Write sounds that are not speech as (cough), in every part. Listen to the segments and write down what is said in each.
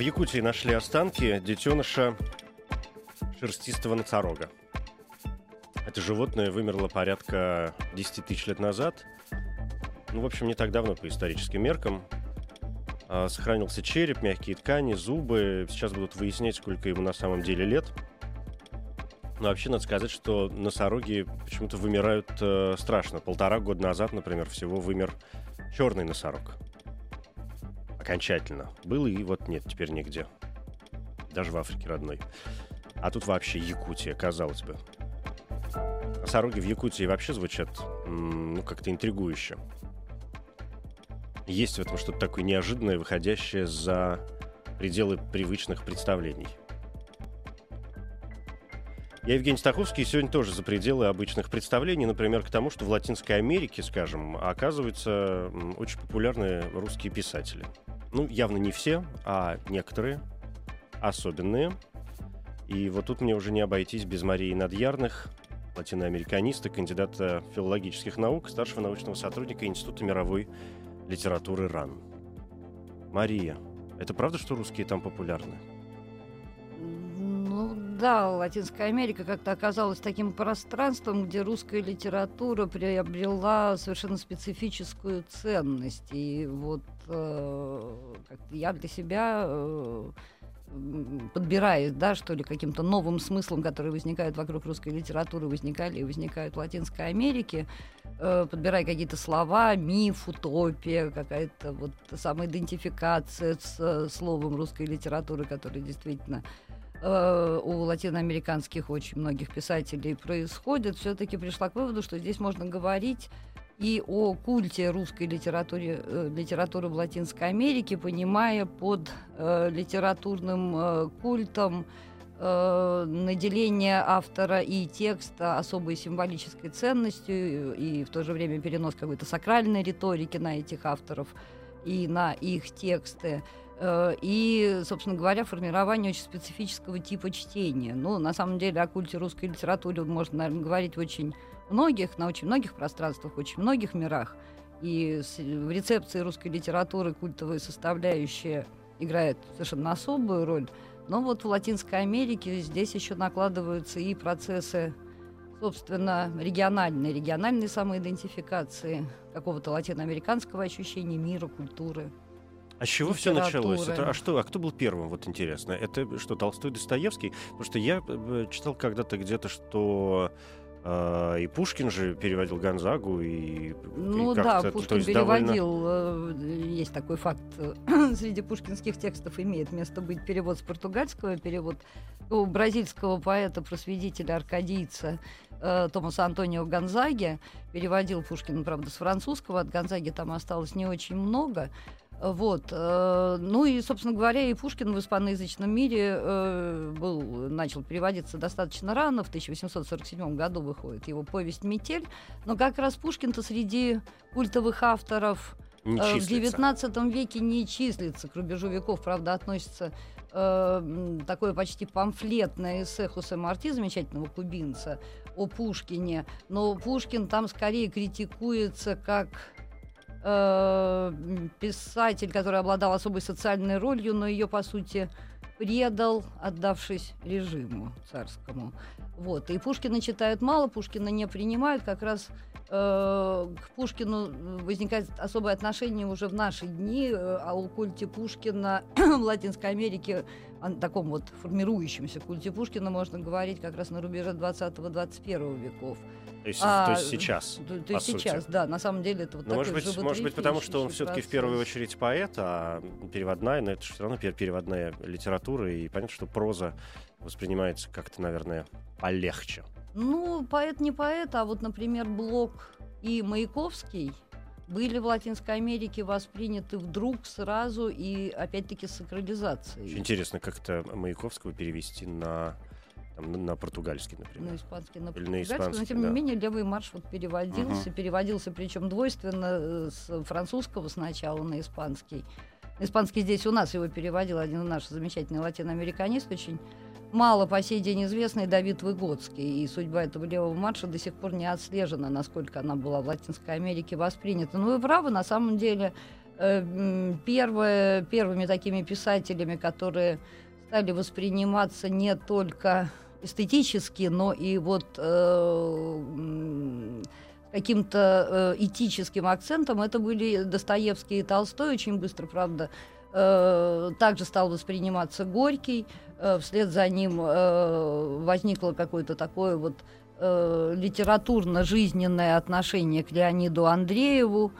В Якутии нашли останки детеныша шерстистого носорога. Это животное вымерло порядка 10 тысяч лет назад. Ну, в общем, не так давно по историческим меркам. А, Сохранился череп, мягкие ткани, зубы. Сейчас будут выяснять, сколько ему на самом деле лет. Но вообще надо сказать, что носороги почему-то вымирают э, страшно. Полтора года назад, например, всего вымер черный носорог. Окончательно. Был и вот нет, теперь нигде. Даже в Африке родной. А тут вообще Якутия, казалось бы. Носороги в Якутии вообще звучат, ну, как-то интригующе. Есть в этом что-то такое неожиданное, выходящее за пределы привычных представлений. Я Евгений Стаховский, сегодня тоже за пределы обычных представлений, например, к тому, что в Латинской Америке, скажем, оказываются очень популярные русские писатели. Ну, явно не все, а некоторые, особенные. И вот тут мне уже не обойтись без Марии Надьярных, латиноамериканиста, кандидата филологических наук, старшего научного сотрудника Института мировой литературы РАН. Мария, это правда, что русские там популярны? Да, Латинская Америка как-то оказалась таким пространством, где русская литература приобрела совершенно специфическую ценность. И вот э, я для себя э, м, подбираюсь, да, что ли, каким-то новым смыслом, которые возникают вокруг русской литературы, возникали и возникают в Латинской Америке, э, подбирая какие-то слова, миф, утопия, какая-то вот самоидентификация с э, словом русской литературы, которая действительно э, у латиноамериканских очень многих писателей происходит, все-таки пришла к выводу, что здесь можно говорить и о культе русской литературы, э, литературы в Латинской Америке, понимая под э, литературным э, культом э, наделение автора и текста особой символической ценностью и, в то же время перенос какой-то сакральной риторики на этих авторов и на их тексты. Э, И, собственно говоря, формирование очень специфического типа чтения. Ну, на самом деле, о культе русской литературы можно, наверное, говорить очень многих, на очень многих пространствах, очень многих мирах. И в рецепции русской литературы культовая составляющая играет совершенно особую роль. Но вот в Латинской Америке здесь еще накладываются и процессы, собственно, региональные, региональной самоидентификации, какого-то латиноамериканского ощущения мира, культуры. А с чего все началось? Это, а, что, а кто был первым, вот интересно? Это что, Толстой, Достоевский? Потому что я э, читал когда-то где-то, что э, и Пушкин же переводил Гонзагу, и, и Ну да, как-то, то Пушкин есть довольно- переводил, э, есть такой факт, э, (clears throat) среди пушкинских текстов имеет место быть перевод с португальского, перевод у бразильского поэта-просветителя, аркадийца э, Томаса Антонио Гонзаги. Переводил Пушкин, правда, с французского, от Гонзаги там осталось не очень много. Вот. э, Ну и, собственно говоря, и Пушкин в испаноязычном мире э, был, начал переводиться достаточно рано, в 1847 году выходит его повесть «Метель». Но как раз Пушкин-то среди культовых авторов э, в числится. XIX веке не числится. К рубежу веков, правда, относится э, такое почти памфлетное эссе Хосе Марти, замечательного кубинца, о Пушкине. Но Пушкин там скорее критикуется как э, писатель, который обладал особой социальной ролью, но ее, по сути, предал, отдавшись режиму царскому. Вот. И Пушкина читают мало, Пушкина не принимают. Как раз э, к Пушкину возникает особое отношение уже в наши дни, э, о культе Пушкина (clears throat) в Латинской Америке, о таком вот формирующемся культе Пушкина можно говорить как раз на рубеже 20-21 веков. То есть, А, то есть сейчас. То, то есть сейчас, сути. да, на самом деле это вот Ну, может быть, может быть, потому что он все-таки в первую очередь поэт, а переводная, но это все равно пер- переводная литература, и понятно, что проза воспринимается как-то, наверное, полегче. Ну, поэт не поэт, а вот, например, Блок и Маяковский были в Латинской Америке восприняты вдруг сразу и опять-таки с сакрализацией. Очень интересно, как это Маяковского перевести на, там, на, на португальский, например. На испанский, на Или на португальский, но испанский, тем не да. менее левый марш вот переводился, Мгм. переводился причем двойственно э, с французского сначала на испанский. На испанский здесь у нас его переводил один наш замечательный латиноамериканист, очень мало по сей день известный Давид Выгодский. И судьба этого левого марша до сих пор не отслежена, насколько она была в Латинской Америке воспринята. Но вы правы, на самом деле э, м, первое, первыми такими писателями, которые стали восприниматься не только эстетически, но и вот э, каким-то э, этическим акцентом, это были Достоевский и Толстой, очень быстро, правда, э, также стал восприниматься Горький, вслед за ним э, возникло какое-то такое вот э, литературно-жизненное отношение к Леониду Андрееву.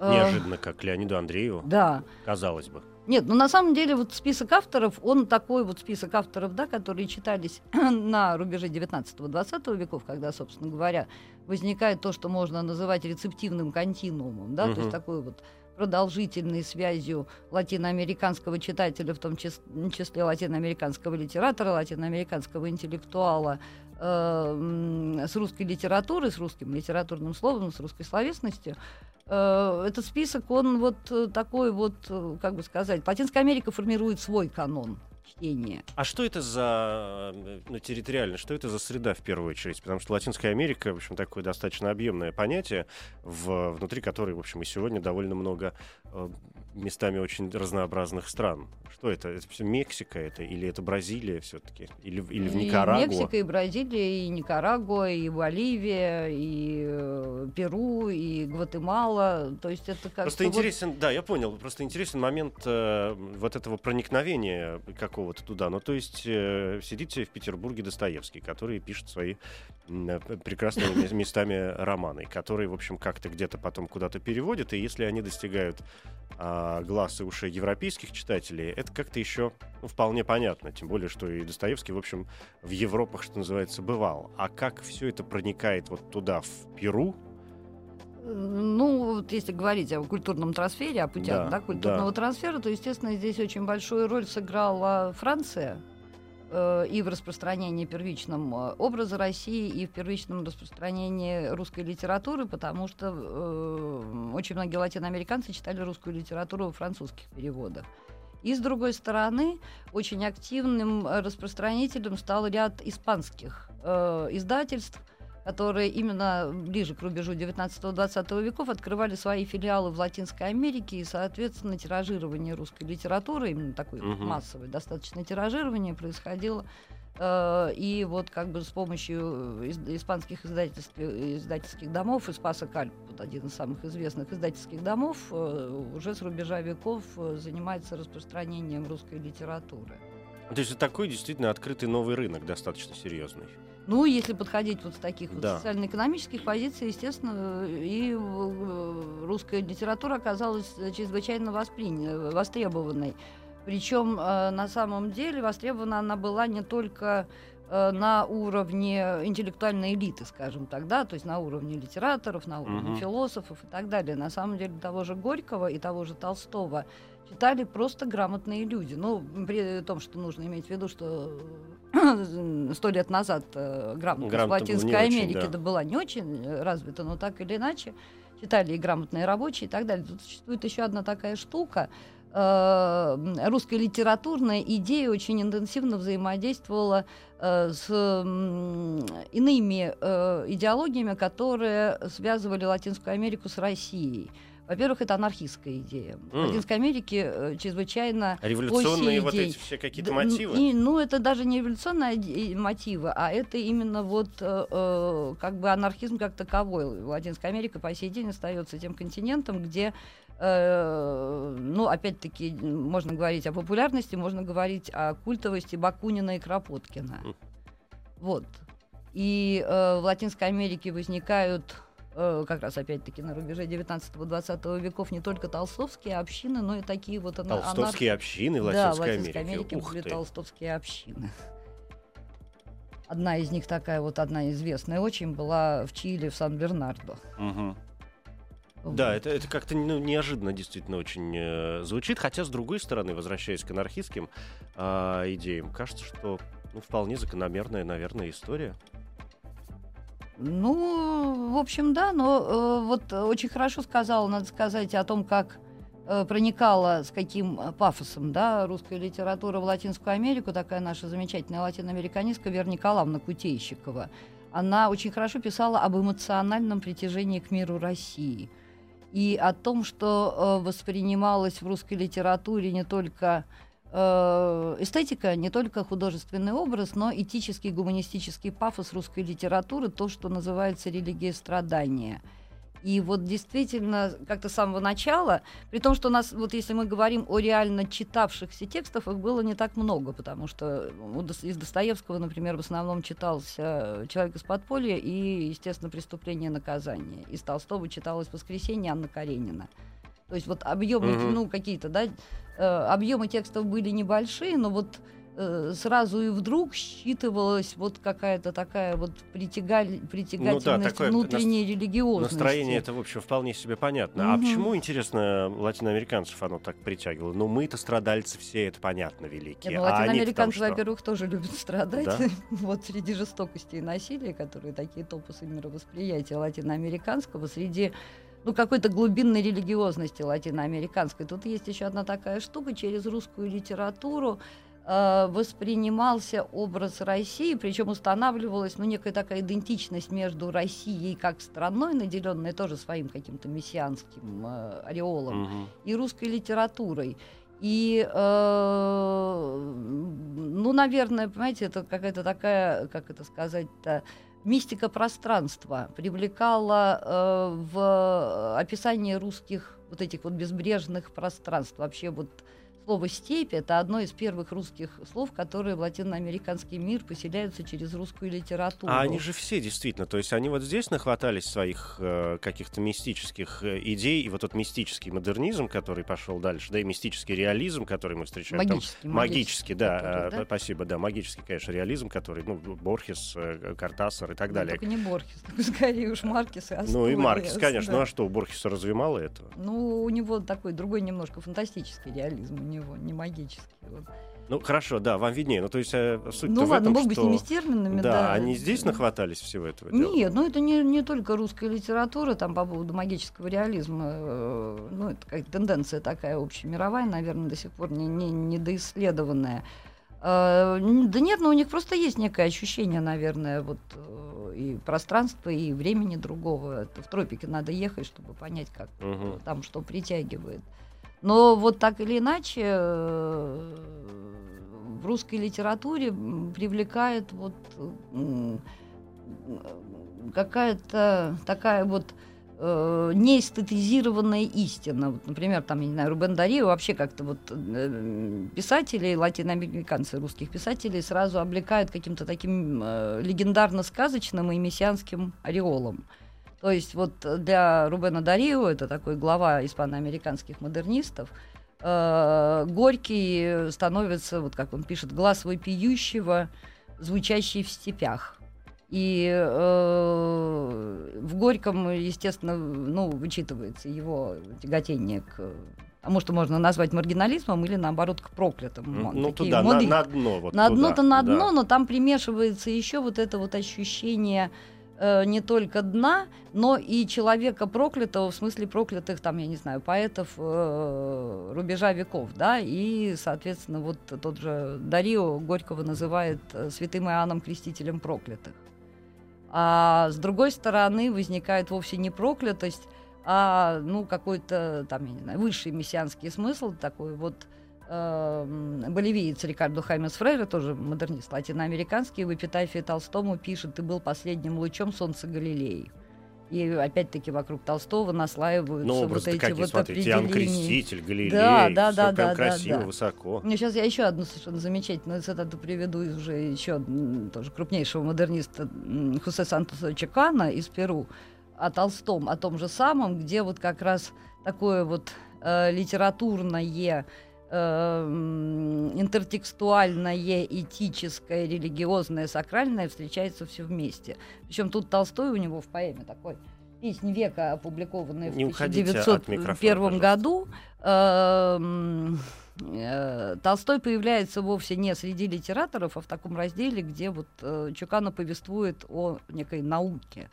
Э, Неожиданно, как Леониду Андрееву, Да. казалось бы. Нет, ну на самом деле вот список авторов, он такой вот список авторов, да, которые читались (clears throat) на рубеже 19-20 веков, когда, собственно говоря, возникает то, что можно называть рецептивным континуумом, да, то Мгм. есть такой вот продолжительной связью латиноамериканского читателя, в том чис- числе латиноамериканского литератора, латиноамериканского интеллектуала, э, с русской литературой, с русским литературным словом, с русской словесностью. Э, Этот список, он вот э, такой вот, э, как бы сказать, Латинская Америка формирует свой канон чтения. А что это за, э, ну, территориально, что это за среда в первую очередь? Потому что Латинская Америка, в общем, такое достаточно объемное понятие, в, внутри которой, в общем, и сегодня довольно много э, местами очень разнообразных стран. Что это? Это всё Мексика это? Или это Бразилия все-таки? Или, или в И Никарагуа? Мексика, и Бразилия, и Никарагуа, и Боливия, и э, Перу, и Гватемала. То есть это как Просто интересен, да, я понял, просто интересен момент э, вот этого проникновения какого-то туда. Ну, то есть э, сидите в Петербурге Достоевский, который пишет свои э, прекрасными ме- местами романы, которые, в общем, как-то где-то потом куда-то переводят, и если они достигают а, глаз и ушей европейских читателей, это как-то еще ну, вполне понятно, тем более, что и Достоевский, в общем, в Европах, что называется, бывал. А как все это проникает вот туда, в Перу, Ну, вот если говорить о культурном трансфере, о путях Да, да, культурного да. трансфера, то, естественно, здесь очень большую роль сыграла Франция э, и в распространении первичном э, образа России, и в первичном распространении русской литературы, потому что э, очень многие латиноамериканцы читали русскую литературу во французских переводах. И, с другой стороны, очень активным э, распространителем стал ряд испанских э, издательств, которые именно ближе к рубежу 19-20 веков открывали свои филиалы в Латинской Америке, и, соответственно, тиражирование русской литературы, именно такое Мгм. массовое достаточно тиражирование происходило э, и вот как бы с помощью э, испанских издательств, э, издательских домов, и Спаса Кальп, вот один из самых известных издательских домов, уже с рубежа веков занимается распространением русской литературы. То есть это такой действительно открытый новый рынок, достаточно серьезный. Ну, если подходить вот с таких вот Да. социально-экономических позиций, естественно, и э, русская литература оказалась чрезвычайно воспринята, востребованной. Причем э, на самом деле востребована она была не только э, на уровне интеллектуальной элиты, скажем так, да, то есть на уровне литераторов, на уровне Мгм. философов и так далее. На самом деле того же Горького и того же Толстого читали просто грамотные люди. Ну, при том, что нужно иметь в виду, что сто лет назад э, грамотность в Грамота была Латинской не очень, Америке да. да, была не очень э, развита, но так или иначе читали и грамотные рабочие и так далее. Тут существует еще одна такая штука. Э, Русская литературная идея очень интенсивно взаимодействовала с иными идеологиями, которые связывали Латинскую Америку с Россией. Во-первых, это анархистская идея. В М. Латинской Америке э, чрезвычайно Революционные вот день. эти все какие-то мотивы. и, ну, это даже не революционные мотивы, а это именно вот э, э, как бы анархизм как таковой. Латинская Америка по сей день остается тем континентом, где, э, ну, опять-таки, можно говорить о популярности, можно говорить о культовости Бакунина и Кропоткина. Вот. И э, в Латинской Америке возникают э, как раз опять-таки на рубеже 19-20 веков не только толстовские общины, но и такие вот анар- Толстовские общины в да, в Латинской Латинской Америке. Америке Ух были ты. толстовские общины. Одна из них такая вот, одна известная очень, была в Чили, в Сан-Бернардо. Мгм. Вот. Да, это, это как-то ну, неожиданно действительно очень э, звучит. Хотя, с другой стороны, возвращаясь к анархистским а, идеям, кажется, что ну, вполне закономерная, наверное, история. Ну, в общем, да, но э, вот очень хорошо сказала, надо сказать, о том, как э, проникала, с каким пафосом, да, русская литература в Латинскую Америку, такая наша замечательная латиноамериканистка Вера Николаевна Кутейщикова. Она очень хорошо писала об эмоциональном притяжении к миру России и о том, что э, воспринималось в русской литературе не только эстетика, не только художественный образ, но этический, гуманистический пафос русской литературы, то, что называется религия страдания. И вот действительно, как-то с самого начала, при том, что у нас, вот если мы говорим о реально читавшихся текстах, их было не так много, потому что из Достоевского, например, в основном читался «Человек из подполья» и, естественно, «Преступление и наказание». Из Толстого читалось «Воскресенье» Анна Каренина. То есть вот объемы, Мгм. ну, какие-то, да, э, объемы текстов были небольшие, но вот э, сразу и вдруг считывалась вот какая-то такая вот притягаль, притягательность такое внутренней религиозности. Настроение это, в общем, вполне себе понятно. А Мгм. почему, интересно, латиноамериканцев оно так притягивало? Ну, мы-то страдальцы все, это понятно, великие. Нет, ну, а латиноамериканцы, что? во-первых, тоже любят страдать. Да? (laughs) вот среди жестокости и насилия, которые такие топусы мировосприятия латиноамериканского, среди ну, какой-то глубинной религиозности латиноамериканской. Тут есть еще одна такая штука. Через русскую литературу э, воспринимался образ России, причем устанавливалась ну, некая такая идентичность между Россией как страной, наделенной тоже своим каким-то мессианским э, ореолом, Мгм. и русской литературой. И, э, ну, наверное, понимаете, это какая-то такая, как это сказать-то, мистика пространства привлекала э, в описании русских вот этих вот безбрежных пространств. Вообще вот слово «степь» — это одно из первых русских слов, которые в латиноамериканский мир поселяются через русскую литературу. А они же все действительно, то есть они вот здесь нахватались своих э, каких-то мистических э, идей, и вот тот мистический модернизм, который пошел дальше, да, и мистический реализм, который мы встречаем. там, Магический, Магический, да, который, э, да? спасибо, да, магический, конечно, реализм, который, ну, Борхес, э, Картасар и так Ну, далее. Только не Борхес, (laughs) скорее уж Маркес и Ну и Маркес, конечно. да. Ну а что, у Борхеса разве мало этого? Ну, у него такой другой немножко фантастический реализм него, не магический. вот. Ну хорошо, да, вам виднее. Ну то есть э, суть Ну в ладно, этом, бог бы с что... ними с терминами, да, да. они здесь нахватались всего этого дела? Нет, ну это не, не только русская литература, там по поводу магического реализма, э, ну это как тенденция такая общемировая, наверное, до сих пор не, не, недоисследованная. Э, да нет, ну у них просто есть некое ощущение, наверное, вот э, и пространства, и времени другого. Это в тропике надо ехать, чтобы понять, как Мгм. там что притягивает. Но вот так или иначе э, в русской литературе привлекает вот какая-то такая вот э, неэстетизированная истина. Вот, например, там, я не знаю, Рубен Дарио вообще как-то вот э, писателей, латиноамериканцы, русских писателей сразу облекают каким-то таким э, легендарно-сказочным и мессианским ореолом. То есть вот для Рубена Дарио, это такой глава испаноамериканских модернистов, э, Горький становится, вот как он пишет, глаз вопиющего, звучащий в степях. И э, в Горьком, естественно, ну, вычитывается его тяготение к а может, можно назвать маргинализмом или, наоборот, к проклятым. Вон Ну такие туда, на, моды. на дно. Вот на дно-то на да. дно, но там примешивается еще вот это вот ощущение э, не только дна, но и человека проклятого, в смысле проклятых, там, я не знаю, поэтов э, рубежа веков, да, и, соответственно, вот тот же Дарио Горького называет э, святым Иоанном Крестителем проклятых. А с другой стороны возникает вовсе не проклятость, а ну какой-то там, я не знаю, высший мессианский смысл такой вот э, боливиец Рикардо Хаймес Фрейре, тоже модернист латиноамериканский, в эпитафии Толстому пишет «Ты был последним лучом солнца Галилеи». И опять-таки вокруг Толстого наслаиваются Ну, вот эти какие, вот смотрите, Иоанн определения. Креститель, Галилей, Да, да, да, прям да, красиво, да. высоко. Ну, сейчас я еще одну совершенно замечательную цитату приведу из уже еще тоже крупнейшего модерниста м, Хосе Сантоса Чекана из Перу о Толстом, о том же самом, где вот как раз такое вот э, литературное интертекстуальное, этическое, религиозное, сакральное встречается все вместе. Причем тут Толстой у него в поэме такой песни века, опубликованной в 1901 году, эм, э, Толстой появляется вовсе не среди литераторов, а в таком разделе, где вот э, Чукана повествует о некой науке.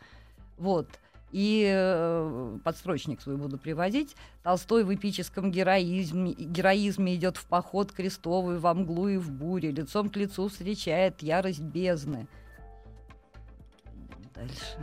Вот. И э, подстрочник свой буду приводить. Толстой в эпическом героизме, героизме идет в поход крестовый, во мглу и в буре, лицом к лицу встречает ярость бездны. Дальше.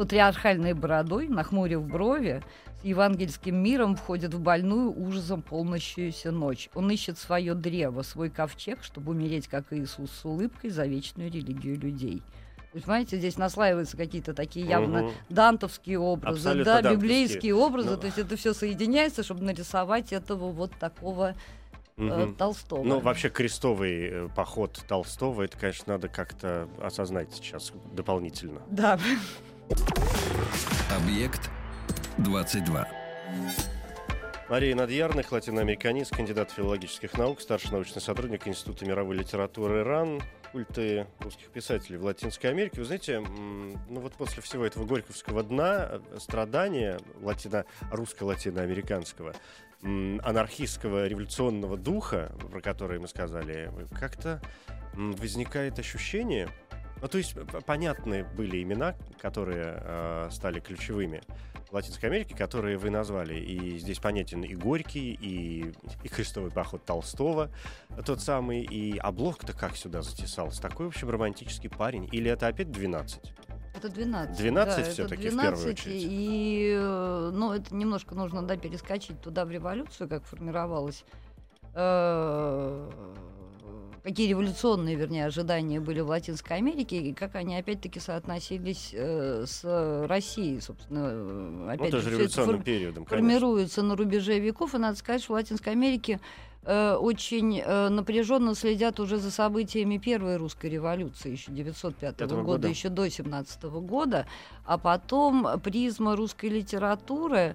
патриархальной бородой, нахмурив брови, с евангельским миром входит в больную ужасом полнощуюся ночь. Он ищет свое древо, свой ковчег, чтобы умереть, как Иисус, с улыбкой за вечную религию людей. Понимаете, здесь наслаиваются какие-то такие явно угу. дантовские образы, Абсолютно да, библейские образы. Ну. То есть это все соединяется, чтобы нарисовать этого вот такого угу. Толстого. Ну, вообще крестовый э, поход Толстого, это, конечно, надо как-то осознать сейчас дополнительно. Да. Объект 22. Мария Надьярных, латиноамериканист, кандидат филологических наук, старший научный сотрудник Института мировой литературы РАН, культы русских писателей в Латинской Америке. Вы знаете, ну вот после всего этого горьковского дна, э, страдания латино, русско-латиноамериканского, анархистского революционного духа, про который мы сказали, как-то возникает ощущение, ну, то есть понятны были имена, которые э, стали ключевыми в Латинской Америке, которые вы назвали. И здесь понятен и Горький, и, и крестовый поход Толстого, тот самый, и облог-то как сюда затесался. Такой, в общем, романтический парень. Или это опять 12? Это 12. 12 да, все-таки в первую очередь. И, э, ну, это немножко нужно, да, перескочить туда в революцию, как формировалась э, какие революционные, вернее, ожидания были в Латинской Америке, и как они опять-таки соотносились э, с Россией, собственно. Э, опять ну, тоже революционным фор- периодом, конечно. Формируются на рубеже веков, и надо сказать, что в Латинской Америке э, очень э, напряженно следят уже за событиями первой русской революции еще 905 года, года, еще до 17 года, а потом призма русской литературы Э,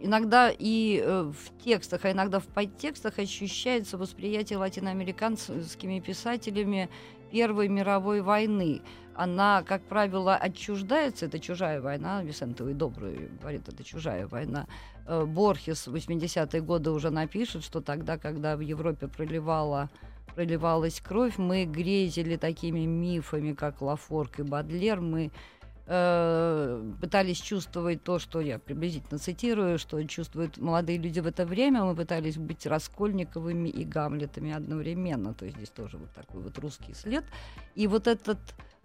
иногда и э, в текстах, а иногда в подтекстах ощущается восприятие латиноамериканскими писателями Первой мировой войны. Она, как правило, отчуждается, это чужая война, Висентовый Добрый говорит, это чужая война. Э, Борхес в 80-е годы уже напишет, что тогда, когда в Европе проливала проливалась кровь, мы грезили такими мифами, как Лафорк и Бадлер, мы Э, пытались чувствовать то, что я приблизительно цитирую, что чувствуют молодые люди в это время. Мы пытались быть Раскольниковыми и Гамлетами одновременно. То есть здесь тоже вот такой вот русский след. И вот этот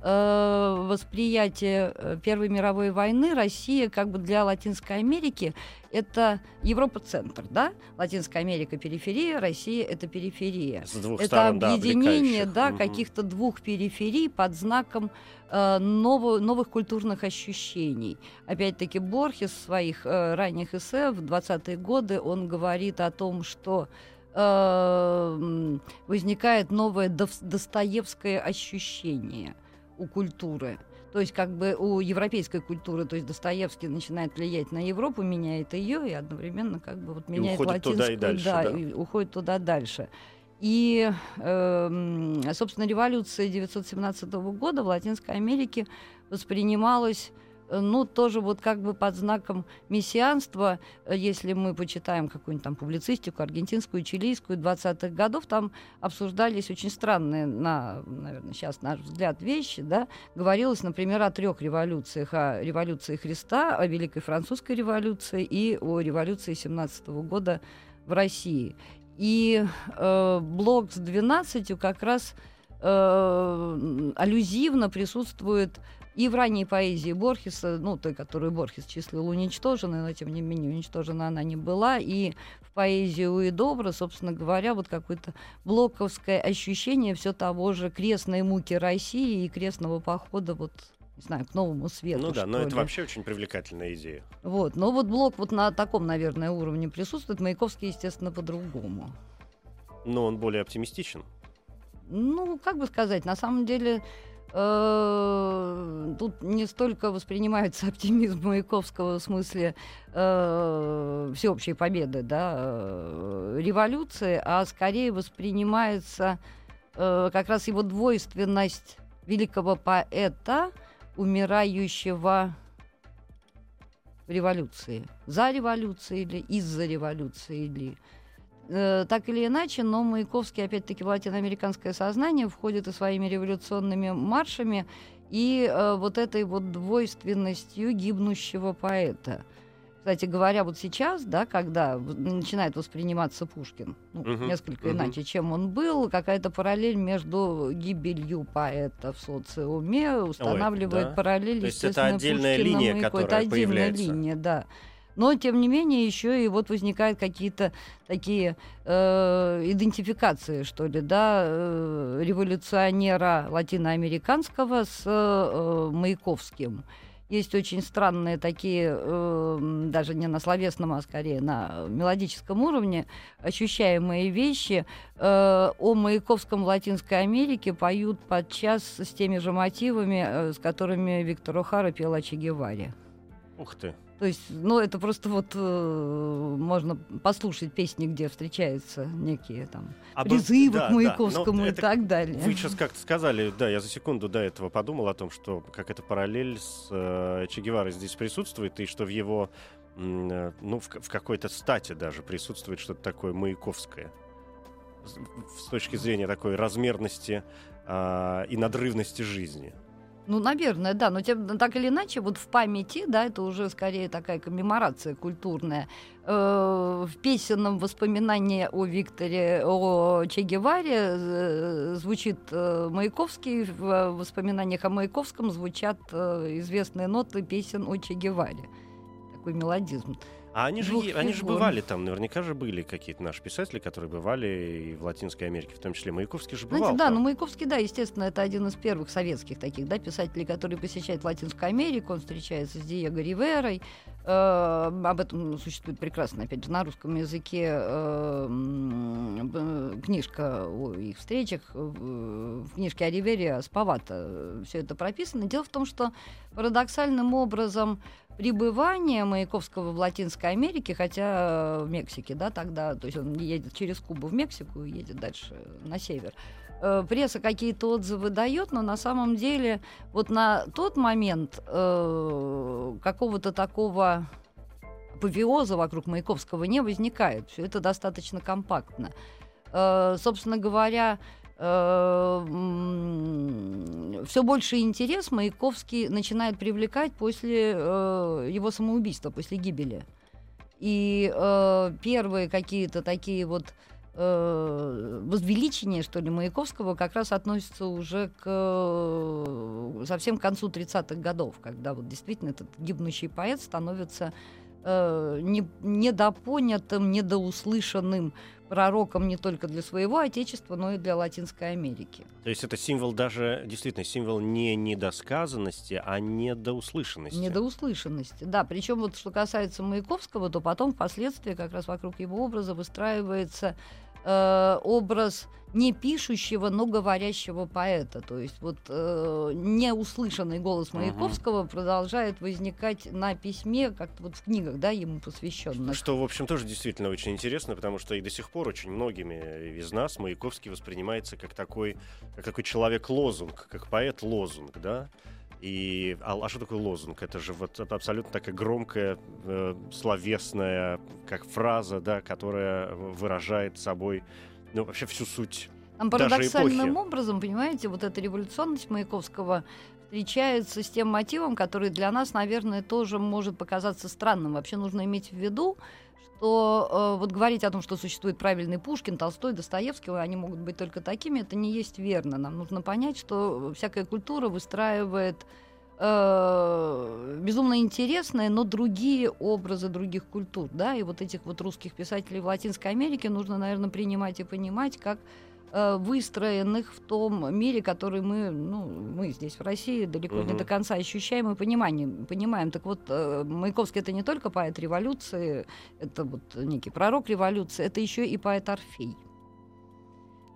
э, восприятие э, Первой мировой войны Россия как бы для Латинской Америки это Европа-центр, да? Латинская Америка периферия, Россия это периферия. это сторон, объединение, да, да каких-то двух периферий под знаком э, нового, новых культурных ощущений. Опять-таки Борхес в своих э, ранних эссе в 20-е годы он говорит о том, что э, возникает новое достоевское ощущение у культуры. То есть как бы у европейской культуры, то есть Достоевский начинает влиять на Европу, меняет ее и одновременно как бы вот меняет и латинскую, туда и дальше, да, да. И уходит туда дальше. И, э, собственно, революция 1917 года в Латинской Америке воспринималась ну, тоже вот как бы под знаком мессианства, э, если мы почитаем какую-нибудь там публицистику аргентинскую, чилийскую 20-х годов, там обсуждались очень странные, на, наверное, сейчас наш взгляд, вещи, да, говорилось, например, о трех революциях, о революции Христа, о Великой Французской революции и о революции 17 года в России. И э, блок с 12 как раз э, аллюзивно присутствует и в ранней поэзии Борхеса, ну, той, которую Борхес числил уничтоженной, но тем не менее уничтожена она не была, и в поэзии Уидобра, собственно говоря, вот какое-то блоковское ощущение все того же крестной муки России и крестного похода вот не знаю, к новому свету. Ну да, но ли. это вообще очень привлекательная идея. Вот, но вот блок вот на таком, наверное, уровне присутствует. Маяковский, естественно, по-другому. Но он более оптимистичен. Ну, как бы сказать, на самом деле э, тут не столько воспринимается (laughs) оптимизм Маяковского в смысле э, всеобщей победы, да, э, революции, а скорее воспринимается э, как раз его двойственность великого поэта, умирающего в революции. За революцией или из-за революции или так или иначе, но Маяковский, опять-таки, в латиноамериканское сознание входит и своими революционными маршами, и э, вот этой вот двойственностью гибнущего поэта. Кстати говоря, вот сейчас, да, когда начинает восприниматься Пушкин ну, uh-huh, несколько uh-huh. иначе, чем он был, какая-то параллель между гибелью поэта в социуме устанавливает Ой, да? параллель, То есть это отдельная Пушкиным линия, которая это отдельная появляется. линия, да. Но, тем не менее, еще и вот возникают какие-то такие э, идентификации, что ли, да, э, революционера латиноамериканского с э, Маяковским. Есть очень странные такие, э, даже не на словесном, а скорее на мелодическом уровне, ощущаемые вещи. Э, о Маяковском в Латинской Америке поют подчас с теми же мотивами, э, с которыми Виктор Охара пел о Че Геваре. Ух ты! То есть, ну, это просто вот э, можно послушать песни, где встречаются некие там а призывы да, к Маяковскому да, и так далее. Вы сейчас как-то сказали, да, я за секунду до этого подумал о том, что как эта параллель с э, Че Геварой здесь присутствует, и что в его, э, ну, в, в какой-то стате даже присутствует что-то такое маяковское. С, с точки зрения такой размерности э, и надрывности жизни. Ну, наверное, да, но тем, так или иначе, вот в памяти, да, это уже скорее такая коммеморация культурная. Э, в песенном воспоминании о Викторе, о Че Геваре э, звучит э, Маяковский, в воспоминаниях о Маяковском звучат э, известные ноты песен о Че Геваре. Такой мелодизм. А они же, они же бывали там, наверняка же были какие-то наши писатели, которые бывали и в Латинской Америке, в том числе Маяковский же бывал. Знаете, да, там. ну Маяковский, да, естественно, это один из первых советских таких, да, писателей, который посещает Латинскую Америку, он встречается с Диего Риверой, э, об этом существует прекрасно, опять же, на русском языке э, книжка о их встречах, в книжке о Ривере Спавата все это прописано. Дело в том, что парадоксальным образом пребывание Маяковского в Латинской Америке, хотя в Мексике, да, тогда, то есть он едет через Кубу в Мексику и едет дальше на север. Э, пресса какие-то отзывы дает, но на самом деле вот на тот момент э, какого-то такого апофеоза вокруг Маяковского не возникает. Все это достаточно компактно. Э, собственно говоря, Э, все больше интерес Маяковский начинает привлекать после э, его самоубийства, после гибели. И э, первые какие-то такие вот э, возвеличения, что ли, Маяковского как раз относятся уже к э, совсем к концу 30-х годов, когда вот действительно этот гибнущий поэт становится э, не, недопонятым, недоуслышанным пророком не только для своего отечества, но и для Латинской Америки. То есть это символ даже, действительно, символ не недосказанности, а недоуслышанности. Недоуслышанности, да. Причем вот что касается Маяковского, то потом впоследствии как раз вокруг его образа выстраивается э, образ не пишущего, но говорящего поэта. То есть вот э, неуслышанный голос Маяковского угу. продолжает возникать на письме, как-то вот в книгах, да, ему посвященных. Что, в общем, тоже действительно очень интересно, потому что и до сих пор очень многими из нас Маяковский воспринимается как такой, как такой человек-лозунг, как поэт-лозунг, да. И, а, а что такое лозунг? Это же вот абсолютно такая громкая, э, словесная, как фраза, да, которая выражает собой ну, вообще всю суть Там парадоксальным образом, понимаете, вот эта революционность Маяковского встречается с тем мотивом, который для нас, наверное, тоже может показаться странным. Вообще нужно иметь в виду, что э, вот говорить о том, что существует правильный Пушкин, Толстой, Достоевский, они могут быть только такими, это не есть верно. Нам нужно понять, что всякая культура выстраивает э, безумно интересные, но другие образы других культур, да, и вот этих вот русских писателей в Латинской Америке нужно, наверное, принимать и понимать как э, выстроенных в том мире, который мы, ну, мы здесь в России далеко угу. не до конца ощущаем и понимаем, понимаем. Так вот, э, Маяковский это не только поэт революции, это вот некий пророк революции, это еще и поэт Орфей.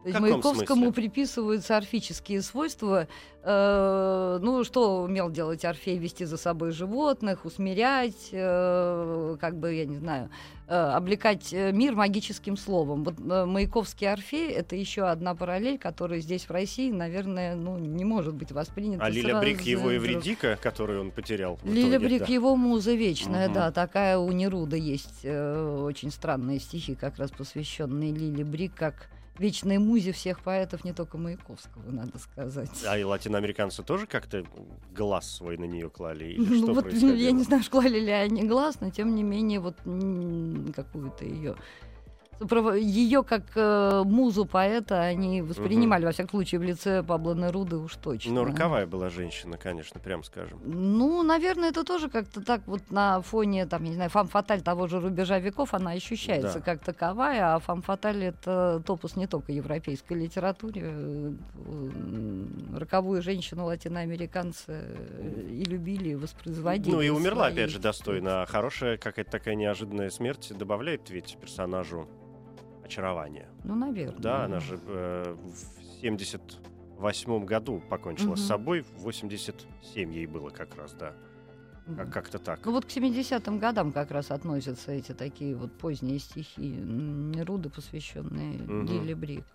То есть Маяковскому смысле? приписываются орфические свойства. Э, ну, что умел делать Орфей? Вести за собой животных, усмирять, э, как бы, я не знаю, э, облекать э, мир магическим словом. Вот э, Маяковский Орфей — это еще одна параллель, которая здесь, в России, наверное, ну, не может быть воспринята. А Лиля Брик его Эвредика, которую он потерял? Лиля Брик да. его муза вечная, угу. да. Такая у Неруда есть э, очень странные стихи, как раз посвященные Лиле Брик, как вечной музе всех поэтов, не только Маяковского, надо сказать. А и латиноамериканцы тоже как-то глаз свой на нее клали? Или ну, что вот, (laughs) происходило? Я не знаю, (laughs) клали ли они глаз, но тем не менее вот какую-то ее ее как э, музу поэта они воспринимали, угу. во всяком случае, в лице Пабло Неруды уж точно. Ну, роковая была женщина, конечно, прям скажем. Ну, наверное, это тоже как-то так вот на фоне, там, я не знаю, фам-фаталь того же рубежа веков, она ощущается да. как таковая, а фам-фаталь — это топус не только европейской литературе. Роковую женщину латиноамериканцы и любили, и воспроизводили. Ну, и умерла, своей... опять же, достойно. А хорошая какая-то такая неожиданная смерть добавляет ведь персонажу очарование. Ну, наверное. Да, она же э, в 78 году покончила угу. с собой, в 87 ей было как раз, да. Как- как-то так. Ну вот к 70-м годам как раз относятся эти такие вот поздние стихи Неруды, посвященные угу. Лили Брик.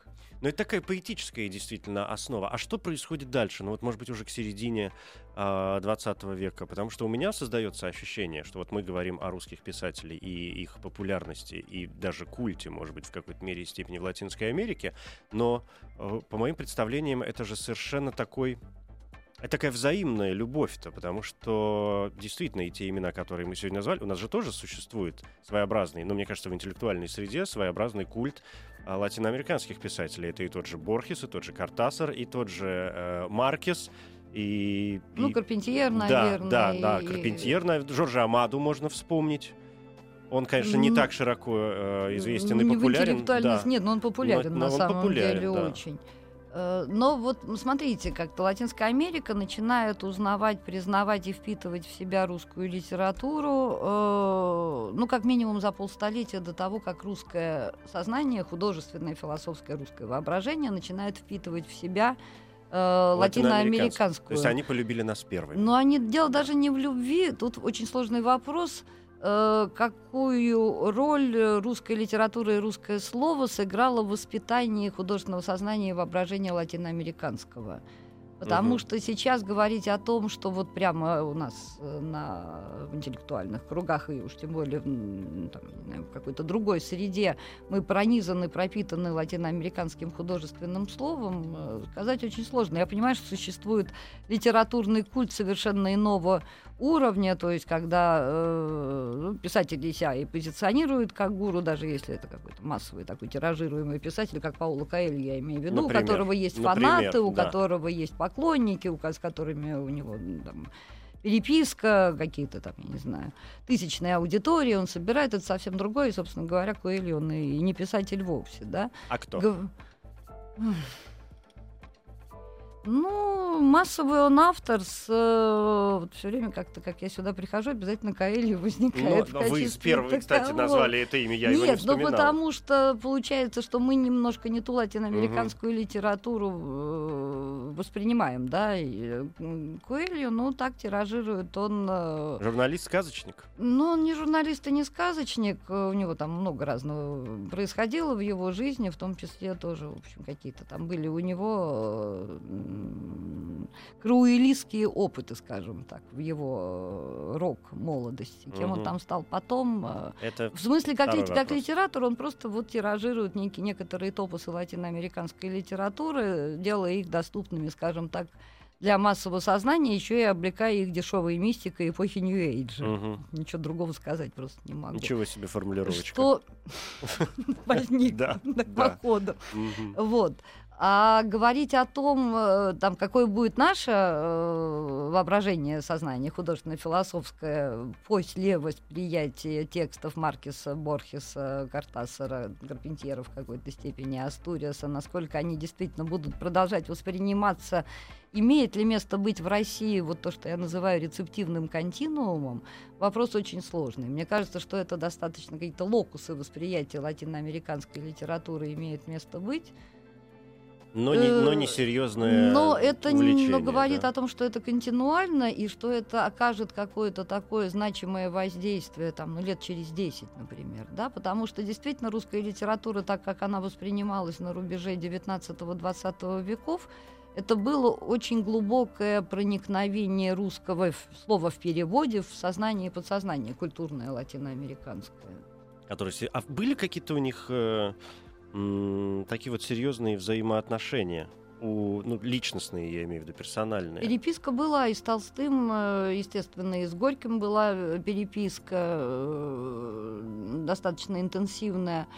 Но это такая поэтическая действительно основа. А что происходит дальше? Ну вот, может быть, уже к середине э, 20 века. Потому что у меня создается ощущение, что вот мы говорим о русских писателях и их популярности, и даже культе, может быть, в какой-то мере и степени в Латинской Америке. Но, э, по моим представлениям, это же совершенно такой это такая взаимная любовь-то, потому что действительно и те имена, которые мы сегодня назвали, у нас же тоже существует своеобразный, ну, мне кажется, в интеллектуальной среде своеобразный культ а, латиноамериканских писателей. Это и тот же Борхес, и тот же Картасар, и тот же э, Маркес, и... Ну, и... Карпентьер, наверное. Да, да, да, и... Карпентьер, Жоржа Амаду можно вспомнить. Он, конечно, не так широко э, известен и популярен. Да. Нет, но он популярен но, на но самом популярен, деле да. очень. Э, но вот смотрите, как-то Латинская Америка начинает узнавать, признавать и впитывать в себя русскую литературу, э, ну, как минимум за полстолетия до того, как русское сознание, художественное, философское русское воображение начинает впитывать в себя э, латиноамериканскую. То есть они полюбили нас первыми. Но они, дело даже не в любви, тут очень сложный вопрос – какую роль русская литература и русское слово сыграло в воспитании художественного сознания и воображения латиноамериканского. Потому угу. что сейчас говорить о том, что вот прямо у нас э, на в интеллектуальных кругах, и уж тем более там, в какой-то другой среде, мы пронизаны, пропитаны латиноамериканским художественным словом, э, сказать очень сложно. Я понимаю, что существует литературный культ совершенно иного уровня, то есть когда э, ну, писатели себя и позиционируют как гуру, даже если это какой-то массовый такой тиражируемый писатель, как Паула Каэль, я имею в виду, например, у которого есть например, фанаты, у да. которого есть поклонники, у, с которыми у него там, переписка, какие-то там, я не знаю, тысячные аудитории, он собирает, это совсем другое, и, собственно говоря, Коэль, он и не писатель вовсе, да. А кто? Г... Ну, массовый он автор с... Э, вот все время как-то, как я сюда прихожу, обязательно Каэлья возникает но, но вы первые, кстати, назвали это имя, я Нет, его не вспоминал. ну потому что получается, что мы немножко не ту латиноамериканскую угу. литературу э, воспринимаем, да. И Куэлью, ну, так тиражирует он... Э, Журналист-сказочник? Ну, он не журналист и не сказочник. У него там много разного происходило в его жизни, в том числе тоже, в общем, какие-то там были у него круэлистские опыты, скажем так, в его э, рок-молодости. Кем угу. он там стал потом. Э, Это в смысле, как, ли, как литератор, он просто вот тиражирует некие, некоторые топусы латиноамериканской литературы, делая их доступными, скажем так, для массового сознания, еще и облекая их дешевой мистикой эпохи Нью-Эйджа. Угу. Ничего другого сказать просто не могу. Ничего себе формулировочка. Что возник по ходу. Вот. А говорить о том, э, там, какое будет наше э, воображение сознания художественно-философское после восприятия текстов Маркеса, Борхеса, Картасара, Карпентьера в какой-то степени, Астуриаса, насколько они действительно будут продолжать восприниматься, имеет ли место быть в России вот то, что я называю рецептивным континуумом, вопрос очень сложный. Мне кажется, что это достаточно какие-то локусы восприятия латиноамериканской литературы имеют место быть, Но не, но не Э, серьезное Но это но говорит да. о том, что это континуально и что это окажет какое-то такое значимое воздействие там, ну, лет через 10, например. Да? Потому что действительно русская литература, так как она воспринималась на рубеже 19-20 веков, это было очень глубокое проникновение русского слова в переводе в сознание и подсознание, культурное латиноамериканское. Которые А были какие-то у них э, такие вот серьезные взаимоотношения? У, ну, личностные, я имею в виду, персональные. Переписка была и с Толстым, э, естественно, и с Горьким была э, переписка э, достаточно интенсивная.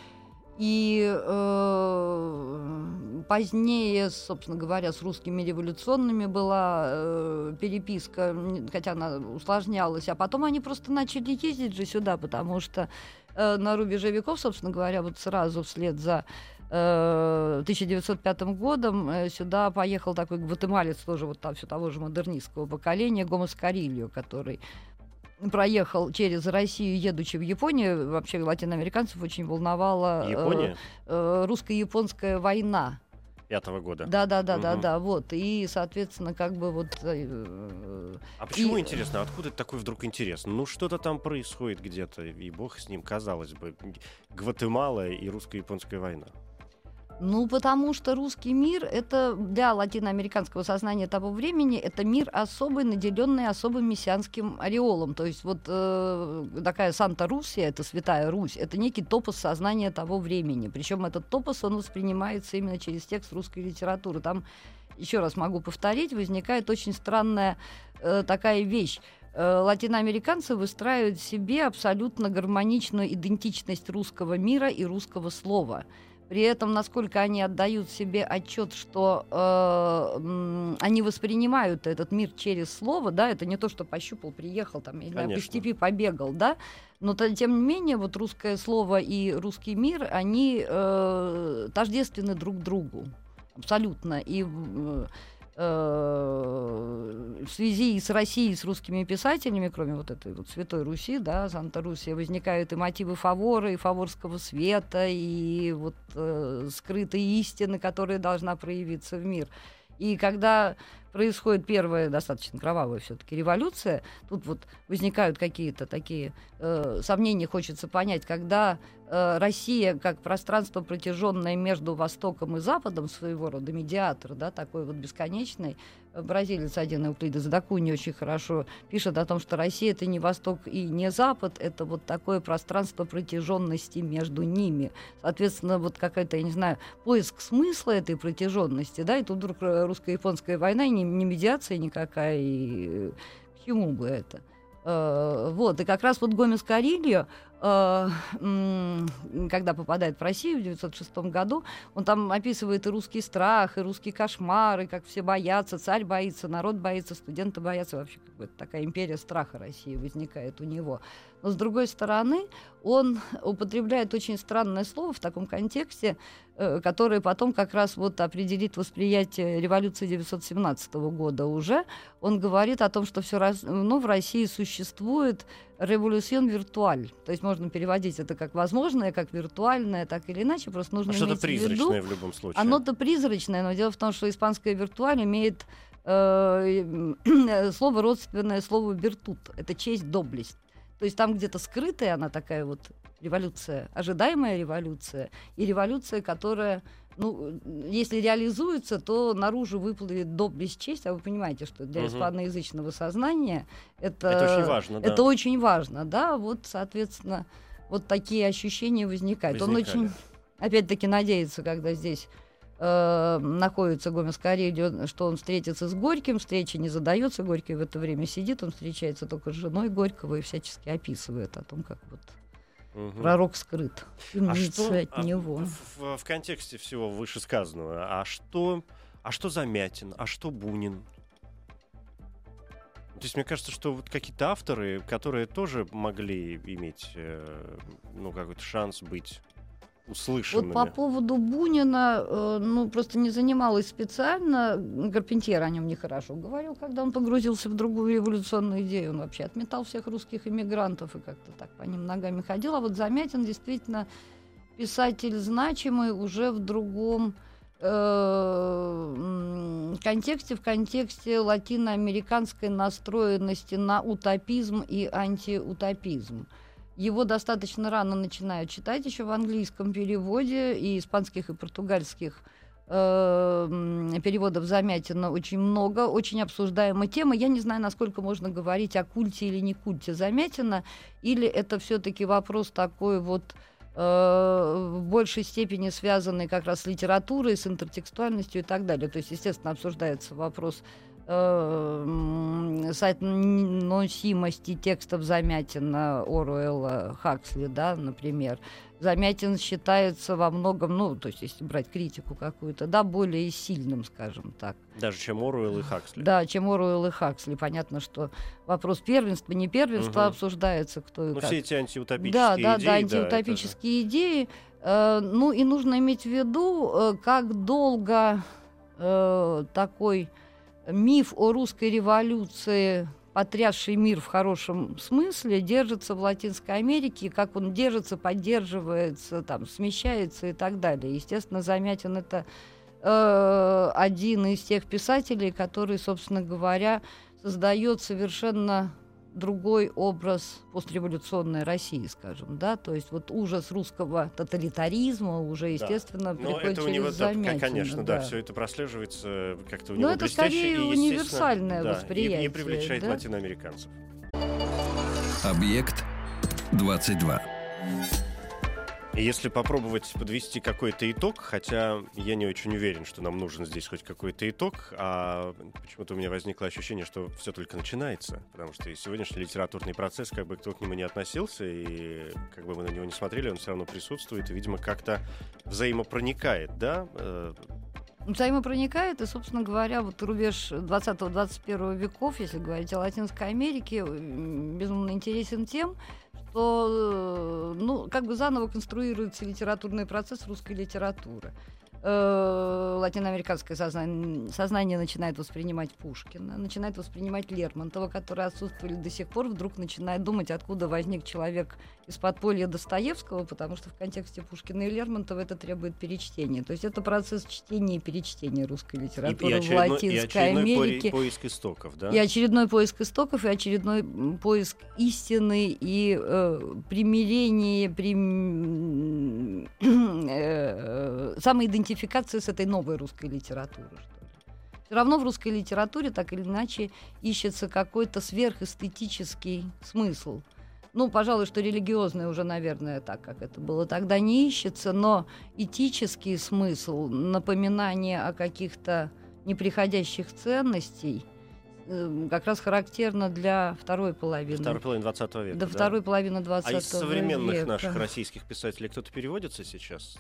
И э, позднее, собственно говоря, с русскими революционными была э, переписка, хотя она усложнялась. А потом они просто начали ездить же сюда, потому что э, на рубеже веков, собственно говоря, вот сразу вслед за э, 1905 годом э, сюда поехал такой гватемалец, тоже вот там, все того же модернистского поколения, Гомес Карильо, который проехал через Россию, едучи в Японию. Вообще латиноамериканцев очень волновала э, э, русско-японская война. Пятого года. Да, да, да, да, Мгм. да, вот. И, соответственно, как бы вот э, А почему И- интересно? Откуда такой вдруг интерес? Ну, что-то там происходит где-то, и бог с ним, казалось бы. Гватемала и русско-японская война. Ну, потому что русский мир это для латиноамериканского сознания того времени это мир особый, наделенный особым мессианским ореолом. То есть вот э, такая Санта-Русия, это Святая Русь, это некий топос сознания того времени. Причем этот топос, он воспринимается именно через текст русской литературы. Там, еще раз могу повторить, возникает очень странная э, такая вещь. Э, Латиноамериканцы выстраивают себе абсолютно гармоничную идентичность русского мира и русского слова. При этом, насколько они отдают себе отчет, что э, они воспринимают этот мир через слово, да, это не то, что пощупал, приехал, там, не знаю, по степи побегал, да, но тем не менее, вот русское слово и русский мир, они э, тождественны друг другу. Абсолютно. И э, в связи с Россией, с русскими писателями, кроме вот этой вот Святой Руси, да, Санта-Русия, возникают и мотивы Фавора, и фаворского света, и вот э, скрытые истины, которые должна проявиться в мир. И когда происходит первая достаточно кровавая все-таки революция, тут вот возникают какие-то такие э, сомнения, хочется понять, когда э, Россия как пространство, протяженное между Востоком и Западом, своего рода медиатор, да, такой вот бесконечный, э, бразилец один Эуклидес Дакуни очень хорошо пишет о том, что Россия это не Восток и не Запад, это вот такое пространство протяженности между ними. Соответственно, вот какая-то, я не знаю, поиск смысла этой протяженности, да, и тут вдруг э, русско-японская война, не, не медиация никакая, и э, к чему бы это? Э, вот, и как раз вот Гомес Карильо, э, когда попадает в Россию в 1906 году, он там описывает и русский страх, и русский кошмар, и как все боятся, царь боится, народ боится, студенты боятся, вообще как бы такая империя страха России возникает у него. Но с другой стороны, он употребляет очень странное слово в таком контексте, э, которое потом как раз вот определит восприятие революции 1917 года уже. Он говорит о том, что все ну, в России существует революцион виртуаль. То есть можно переводить это как возможное, как виртуальное, так или иначе. Просто нужно А что-то иметь в виду- призрачное в любом случае. оно-то призрачное, но дело в том, что испанская виртуаль имеет э, (clears throat) слово родственное слову виртут. Это честь, доблесть. То есть там где-то скрытая она такая вот революция, ожидаемая революция, и революция, которая, ну, если реализуется, то наружу выплывет доблесть, честь, а вы понимаете, что для испаноязычного сознания это, Это очень важно, да. это очень важно, да, вот, соответственно, вот такие ощущения возникают. Он Возникали. очень, опять-таки, надеется, когда здесь э, находится Гомес Карелио, что он встретится с Горьким, встреча не задается, Горький в это время сидит, он встречается только с женой Горького и всячески описывает о том, как вот Мгм. пророк скрыт, А умница что от а, него. В, в- в контексте всего вышесказанного, а что, а что Замятин, а что Бунин? То есть мне кажется, что вот какие-то авторы, которые тоже могли иметь, э, ну, какой-то шанс быть услышанными. Вот по поводу Бунина, э, ну, просто не занималась специально. Гарпентьер о нем нехорошо говорил, когда он погрузился в другую революционную идею. Он вообще отметал всех русских иммигрантов и как-то так по ним ногами ходил. А вот Замятин действительно писатель значимый уже в другом э, контексте, в контексте латиноамериканской настроенности на утопизм и антиутопизм. Его достаточно рано начинают читать еще в английском переводе и испанских и португальских э, переводов Замятина очень много, очень обсуждаемая тема. Я не знаю, насколько можно говорить о культе или не культе Замятина, или это все-таки вопрос такой вот э, в большей степени связанный как раз с литературой, с интертекстуальностью и так далее. То есть, естественно, обсуждается вопрос э, соотносимости текстов Замятина, Оруэлла, Хаксли, да, например. Замятин считается во многом, ну, то есть, если брать критику какую-то, да, более сильным, скажем так. Даже чем Оруэлл и Хаксли. Да, чем Оруэлл и Хаксли. Понятно, что вопрос первенства, не первенства угу. обсуждается, кто и ну, как. все эти антиутопические да, идеи. Да, да, антиутопические да, идеи. Э, ну, и нужно иметь в виду, э, как долго э, такой миф о русской революции, потрясший мир в хорошем смысле, держится в Латинской Америке, как он держится, поддерживается, там, смещается и так далее. Естественно, Замятин это э, один из тех писателей, который, собственно говоря, создает совершенно другой образ постреволюционной России, скажем, да, то есть вот ужас русского тоталитаризма уже, естественно, да. Но приходит это у него, Замятина, конечно, да. да, все это прослеживается как-то у Но него это скорее и, универсальное да, восприятие. И, не привлечает да? латиноамериканцев. Объект 22. Если попробовать подвести какой-то итог, хотя я не очень уверен, что нам нужен здесь хоть какой-то итог, а почему-то у меня возникло ощущение, что все только начинается, потому что и сегодняшний литературный процесс, как бы кто к нему не относился, и как бы мы на него не смотрели, он все равно присутствует и, видимо, как-то взаимопроникает, да? Э, взаимопроникает, и, собственно говоря, вот рубеж 20-21 веков, если говорить о Латинской Америке, безумно интересен тем, что, э, ну, как бы заново конструируется литературный процесс русской литературы. Э, латиноамериканское сознание, сознание начинает воспринимать Пушкина, начинает воспринимать Лермонтова, которые отсутствовали до сих пор, вдруг начинает думать, откуда возник человек из подполья Достоевского, потому что в контексте Пушкина и Лермонтова это требует перечтения. То есть это процесс чтения и перечтения русской литературы и, и очередной, в Латинской и Америке. По поиск истоков, да? И очередной поиск истоков, и очередной поиск истины, и э, примирение, прим... (clears throat) э, самоидентификация с этой новой русской литературой. Все равно в русской литературе так или иначе ищется какой-то сверхэстетический смысл – ну, пожалуй, что религиозное уже, наверное, так, как это было тогда, не ищется, но этический смысл, напоминание о каких-то неприходящих ценностей э, как раз характерно для второй половины. Второй половины 20 века. До да? второй половины 20 века. А из современных века. наших российских писателей кто-то переводится сейчас?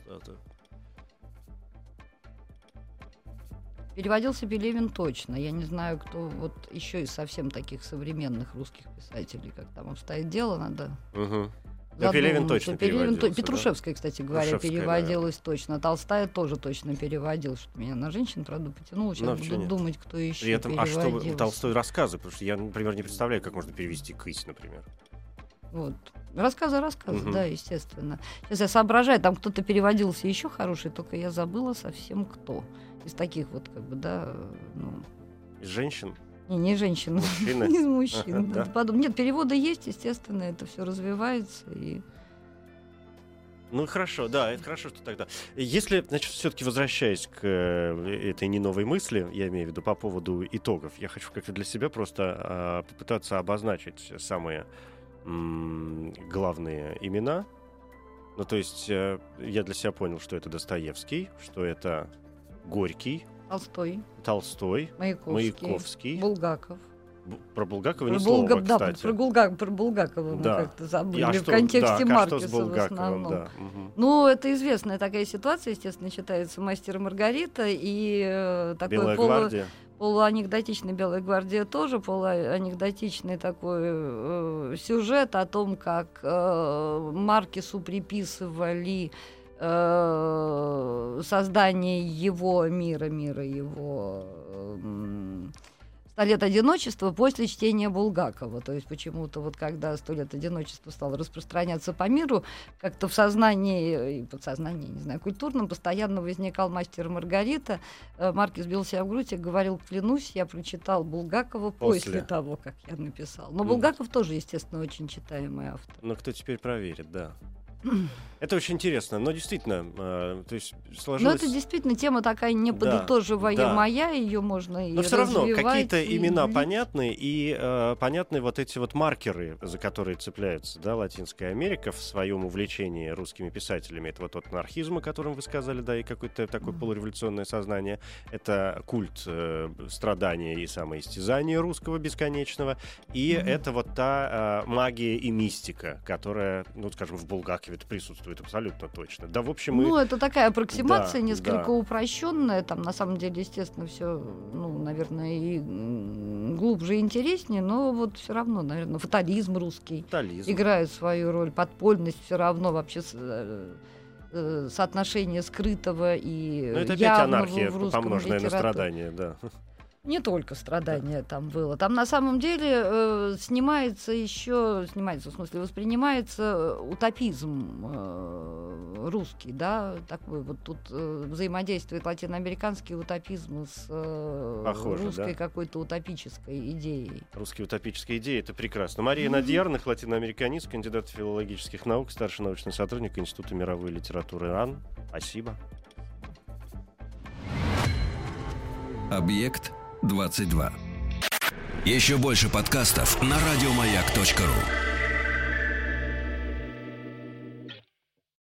Переводился Пелевин точно. Я не знаю, кто вот еще из совсем таких современных русских писателей, как там обстоит дело, надо. Угу. Да, Пелевин точно Пелевин, то... Петрушевская, кстати говоря, переводилась да. точно. Толстая тоже точно переводил, что меня на женщин, правда, потянуло. Сейчас буду нет. думать, кто еще При этом, а что Толстой рассказы? Потому что я, например, не представляю, как можно перевести «Кысь», например. Вот. Рассказы, рассказы, угу. да, естественно. Сейчас я соображаю, там кто-то переводился еще хороший, только я забыла совсем кто из таких вот, как бы, да, ну... Из женщин? Не, не женщин, Мужчины? (laughs) из мужчин. Да? Подум... Нет, переводы есть, естественно, это все развивается и... Ну хорошо, да, это хорошо, что тогда. Если, значит, все-таки возвращаясь к э, этой не новой мысли, я имею в виду по поводу итогов, я хочу как-то для себя просто э, попытаться обозначить самые м- главные имена. Ну, то есть э, я для себя понял, что это Достоевский, что это Горький. Толстой. Толстой. Маяковский. Маяковский. Булгаков. Про Булгакова про ни слова, Булга... кстати. Да, про, Булга... про Булгакова да. мы как-то забыли а в что, контексте да, Маркеса а в основном. Да. Угу. Ну, это известная такая ситуация, естественно, считается «Мастер и Маргарита» и э, такой Белая полу... гвардия. полуанекдотичный «Белая гвардия» тоже, полуанекдотичный такой э, сюжет о том, как э, Маркесу приписывали э, создание его мира, мира его э, «Сто лет одиночества» после чтения Булгакова. То есть почему-то вот когда «Сто лет одиночества» стало распространяться по миру, как-то в сознании, и подсознании, не знаю, культурном постоянно возникал «Мастер Маргарита». Э, Маркис бил себя в грудь и говорил, клянусь, я прочитал Булгакова после, После. того, как я написал. Но. Булгаков тоже, естественно, очень читаемый автор. Но кто теперь проверит, да. (clears throat) Это очень интересно, но действительно, э, то есть Но сложилось... это действительно тема такая неподытоживая да. моя, ее можно и Но все равно какие-то и имена понятны, и э, понятны вот эти вот маркеры, за которые цепляется да, Латинская Америка в своем увлечении русскими писателями. Это вот тот анархизм, о котором вы сказали, да, и какое-то такое полуреволюционное сознание. Это культ э, страдания и самоистязания русского бесконечного. И Мгм. это вот та э, магия и мистика, которая, ну, скажем, в Булгакове присутствует абсолютно точно. Да, в общем. Ну, это такая аппроксимация, Да, несколько да. упрощенная. Там, на самом деле, естественно, все, ну, наверное, и глубже и интереснее, но вот все равно, наверное, фатализм русский Тотализм. играет свою роль, подпольность все равно вообще э, э, соотношение скрытого и Ну, это опять явного анархия, в русском помноженная на страдания, да. Не только страдания там было. Там на самом деле э, снимается еще, снимается, в смысле, воспринимается э, утопизм э, русский, да, такой вот тут э, взаимодействует латиноамериканский утопизм с э, Похоже, русской да. какой-то утопической идеей. Русские утопические идеи, это прекрасно. Мария Надьярных, латиноамериканист, кандидат филологических наук, старший научный сотрудник Института мировой литературы РАН. Спасибо. Объект 22. Еще больше подкастов на радиомаяк.ру.